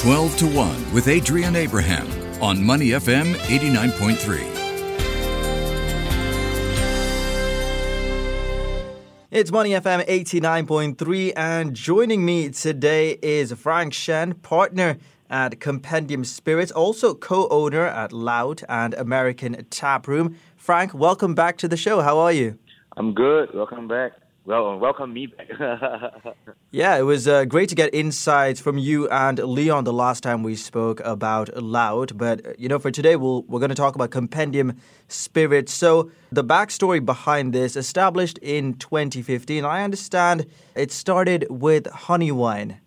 12 to 1 with Adrian Abraham on Money FM 89.3. It's Money FM 89.3, and joining me today is Frank Shen, partner at Compendium Spirits, also co owner at Loud and American Tap Room. Frank, welcome back to the show. How are you? I'm good. Welcome back. Well, welcome me back. yeah, it was uh, great to get insights from you and Leon the last time we spoke about Loud. But, uh, you know, for today, we'll, we're going to talk about Compendium Spirits. So, the backstory behind this, established in 2015, I understand it started with honey wine.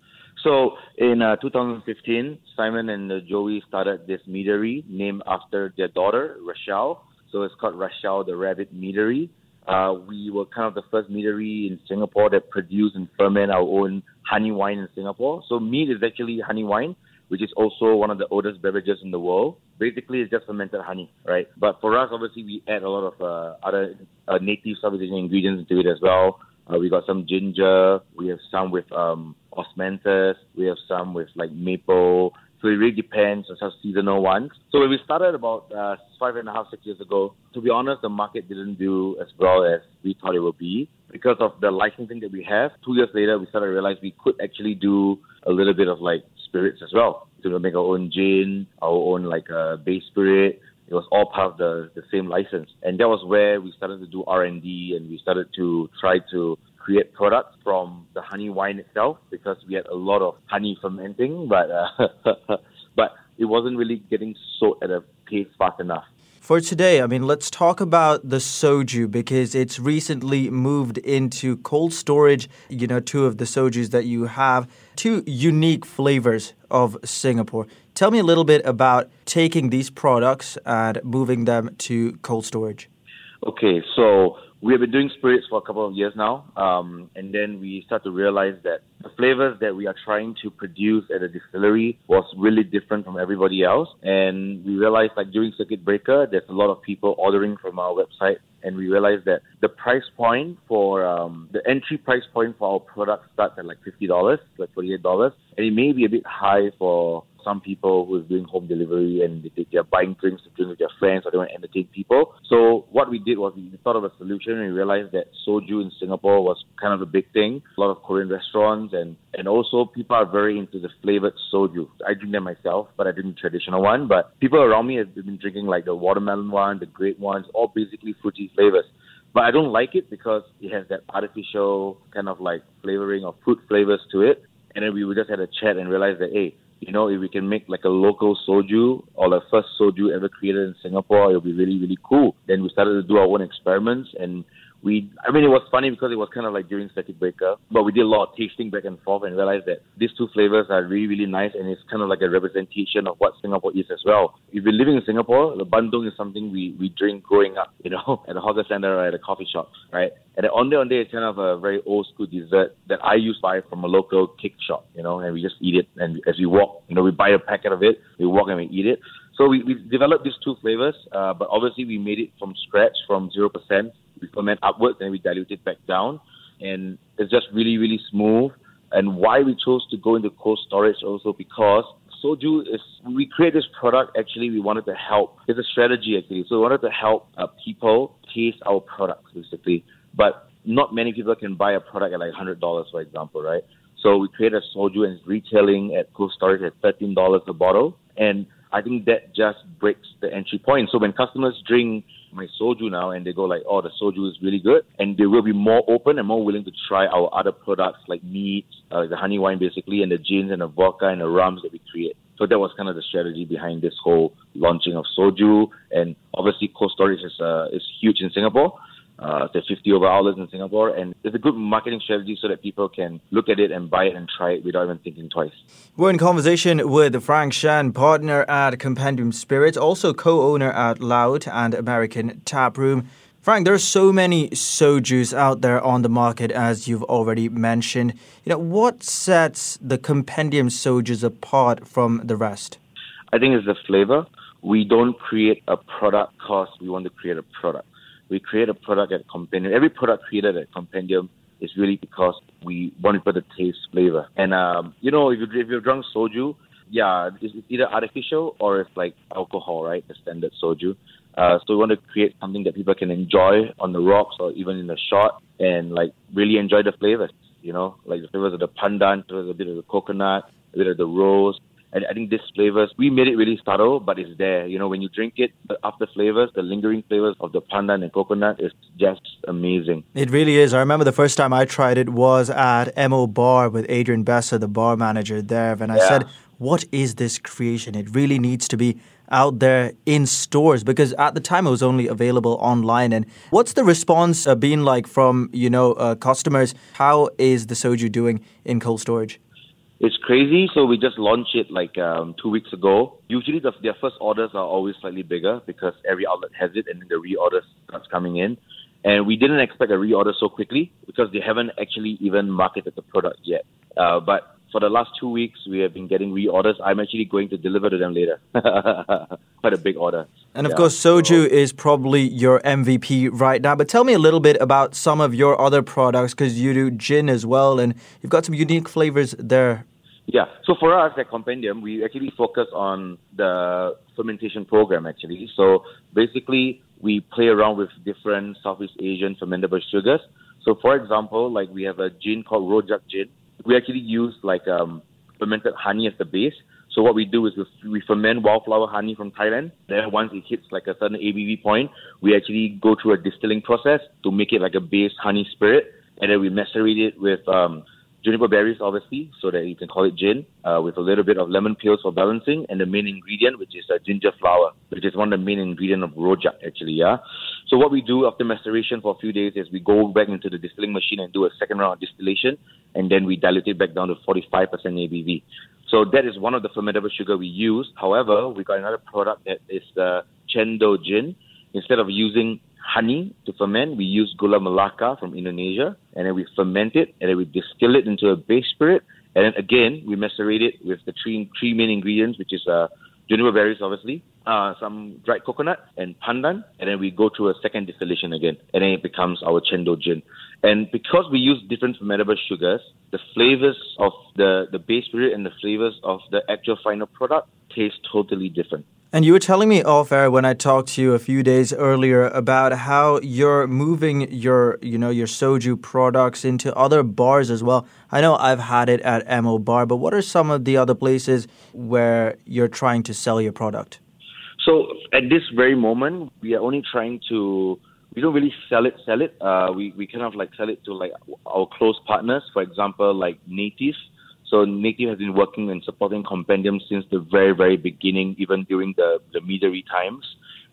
So, in uh, 2015, Simon and uh, Joey started this meadery named after their daughter, Rachel. So, it's called Rachel the Rabbit Meadery uh, we were kind of the first meadery in Singapore that produced and ferment our own honey wine in Singapore. So mead is actually honey wine, which is also one of the oldest beverages in the world. Basically, it's just fermented honey, right? But for us, obviously, we add a lot of uh, other uh, native Southeast Asian ingredients into it as well. Uh, we got some ginger. We have some with um, osmanthus. We have some with like maple. So it really depends on some seasonal ones. So when we started about uh, five and a half, six years ago, to be honest, the market didn't do as well as we thought it would be because of the licensing that we have. Two years later, we started to realize we could actually do a little bit of like spirits as well. To make our own gin, our own like uh, base spirit. It was all part of the, the same license. And that was where we started to do R&D and we started to try to create products from the honey wine itself because we had a lot of honey fermenting, but uh, but it wasn't really getting sold at a pace fast enough. For today, I mean, let's talk about the soju because it's recently moved into cold storage. You know, two of the sojus that you have, two unique flavors of Singapore. Tell me a little bit about taking these products and moving them to cold storage. Okay, so we have been doing spirits for a couple of years now, um, and then we start to realize that the flavors that we are trying to produce at the distillery was really different from everybody else. And we realized, like during circuit breaker, there's a lot of people ordering from our website, and we realized that the price point for um, the entry price point for our product starts at like fifty dollars, like forty eight dollars, and it may be a bit high for some people who is doing home delivery and they, they're buying drinks to drink with their friends or they want to entertain people. So what we did was we thought of a solution and we realized that soju in Singapore was kind of a big thing. A lot of Korean restaurants and, and also people are very into the flavored soju. I drink them myself, but I drink the traditional one. But people around me have been drinking like the watermelon one, the grape ones, all basically fruity flavors. But I don't like it because it has that artificial kind of like flavoring of fruit flavors to it. And then we just had a chat and realized that, hey, you know, if we can make like a local soju or the first soju ever created in Singapore, it'll be really, really cool. Then we started to do our own experiments and we I mean it was funny because it was kind of like during circuit breaker, but we did a lot of tasting back and forth and realized that these two flavors are really really nice and it's kind of like a representation of what Singapore is as well. If you're living in Singapore, the bandung is something we we drink growing up, you know, at a hawker center or at a coffee shop, right? And the onde onde is kind of a very old school dessert that I used to buy from a local cake shop, you know, and we just eat it and as we walk, you know, we buy a packet of it, we walk and we eat it. So we, we developed these two flavors, uh, but obviously we made it from scratch, from 0% we ferment upwards and we dilute it back down. And it's just really, really smooth. And why we chose to go into cold storage also because soju is we create this product actually we wanted to help. It's a strategy actually. So we wanted to help uh, people taste our products basically. But not many people can buy a product at like hundred dollars for example right? So we created a soju and it's retailing at cold storage at thirteen dollars a bottle. And I think that just breaks the entry point. So when customers drink my soju now and they go like, oh, the soju is really good, and they will be more open and more willing to try our other products like mead, uh, the honey wine basically, and the gins and the vodka and the rums that we create. So that was kind of the strategy behind this whole launching of soju, and obviously cold storage is uh, is huge in Singapore uh, there's 50 over outlets in Singapore, and it's a good marketing strategy so that people can look at it and buy it and try it without even thinking twice. We're in conversation with Frank Shen, partner at Compendium Spirits, also co-owner at Loud and American Tap Room. Frank, there are so many sojus out there on the market, as you've already mentioned. You know, what sets the Compendium sojus apart from the rest? I think it's the flavor. We don't create a product because we want to create a product we create a product at Compendium. Every product created at Compendium is really because we want people to taste flavor. And um, you know, if you if you've drunk soju, yeah, it's either artificial or it's like alcohol, right? The standard soju. Uh, so we want to create something that people can enjoy on the rocks or even in the shot and like really enjoy the flavors. You know, like the flavors of the pandan, a bit of the coconut, a bit of the rose, and I think these flavors, we made it really subtle, but it's there. You know, when you drink it, the after flavors, the lingering flavors of the pandan and coconut is just amazing. It really is. I remember the first time I tried it was at MO Bar with Adrian Bessa, the bar manager there. And I yeah. said, what is this creation? It really needs to be out there in stores because at the time it was only available online. And what's the response uh, been like from you know uh, customers? How is the soju doing in cold storage? It's crazy. So we just launched it like um, two weeks ago. Usually, the, their first orders are always slightly bigger because every outlet has it, and then the reorders starts coming in. And we didn't expect a reorder so quickly because they haven't actually even marketed the product yet. Uh, but for the last two weeks, we have been getting reorders. I'm actually going to deliver to them later. Quite a big order. And of yeah. course, soju is probably your MVP right now. But tell me a little bit about some of your other products because you do gin as well, and you've got some unique flavors there yeah. So for us at Compendium, we actually focus on the fermentation program actually. So basically, we play around with different Southeast Asian fermentable sugars. So for example, like we have a gin called Rojak gin. We actually use like um, fermented honey as the base. So what we do is we, ferment wildflower honey from Thailand. Then once it hits like a certain ABV point, we actually go through a distilling process to make it like a base honey spirit, and then we macerate it with um, juniper berries, obviously, so that you can call it gin, uh, with a little bit of lemon peels for balancing, and the main ingredient, which is uh, ginger flower, which is one of the main ingredients of rojak, actually, yeah. So what we do after maceration for a few days is we go back into the distilling machine and do a second round of distillation, and then we dilute it back down to 45% ABV. So that is one of the fermentable sugar we use. However, we got another product that is the uh, Cendol gin. Instead of using honey to ferment. We use gula melaka from Indonesia, and then we ferment it, and then we distill it into a base spirit, and then again we macerate it with the three three main ingredients, which is uh, juniper berries, obviously, uh, some dried coconut and pandan, and then we go through a second distillation again, and then it becomes our Cendol gin. And because we use different fermentable sugars, the flavors of the, the base spirit and the flavors of the actual final product taste totally different. And you were telling me off air when I talked to you a few days earlier about how you're moving your, you know, your soju products into other bars as well. I know I've had it at MO Bar, but what are some of the other places where you're trying to sell your product? So at this very moment, we are only trying to. We don't really sell it. Sell it. Uh, we we kind of like sell it to like our close partners. For example, like Native so Native has been working and supporting Compendium since the very, very beginning, even during the, the meadery times.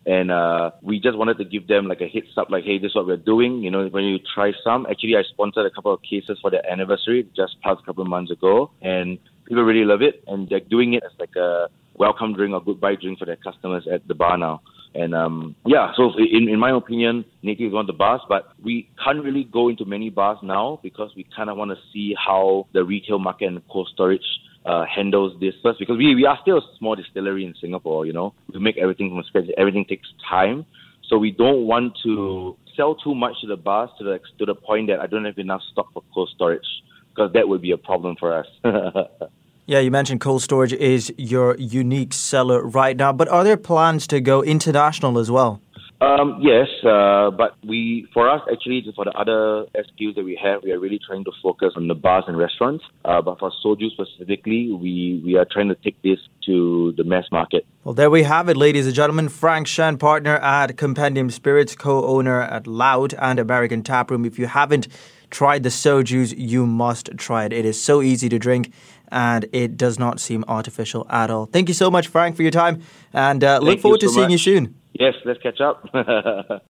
And uh, we just wanted to give them like a heads up, like, hey, this is what we're doing. You know, when you try some, actually, I sponsored a couple of cases for their anniversary just past a couple of months ago, and people really love it. And they're doing it as like a welcome drink or goodbye drink for their customers at the bar now. And um, yeah, so in, in my opinion, Native is one of the bars, but we can't really go into many bars now because we kind of want to see how the retail market and cold storage uh, handles this first because we, we are still a small distillery in Singapore, you know. We make everything from scratch. Everything takes time. So we don't want to sell too much to the bars to the, to the point that I don't have enough stock for cold storage because that would be a problem for us. Yeah, you mentioned cold storage is your unique seller right now, but are there plans to go international as well? Um, yes, uh, but we, for us, actually, for the other SKUs that we have, we are really trying to focus on the bars and restaurants. Uh, but for soju specifically, we, we are trying to take this to the mass market. Well, there we have it, ladies and gentlemen. Frank Shen, partner at Compendium Spirits, co-owner at Loud and American Tap Room. If you haven't tried the sojus, you must try it. It is so easy to drink and it does not seem artificial at all. Thank you so much, Frank, for your time, and uh, look forward to so seeing much. you soon. Yes, let's catch up.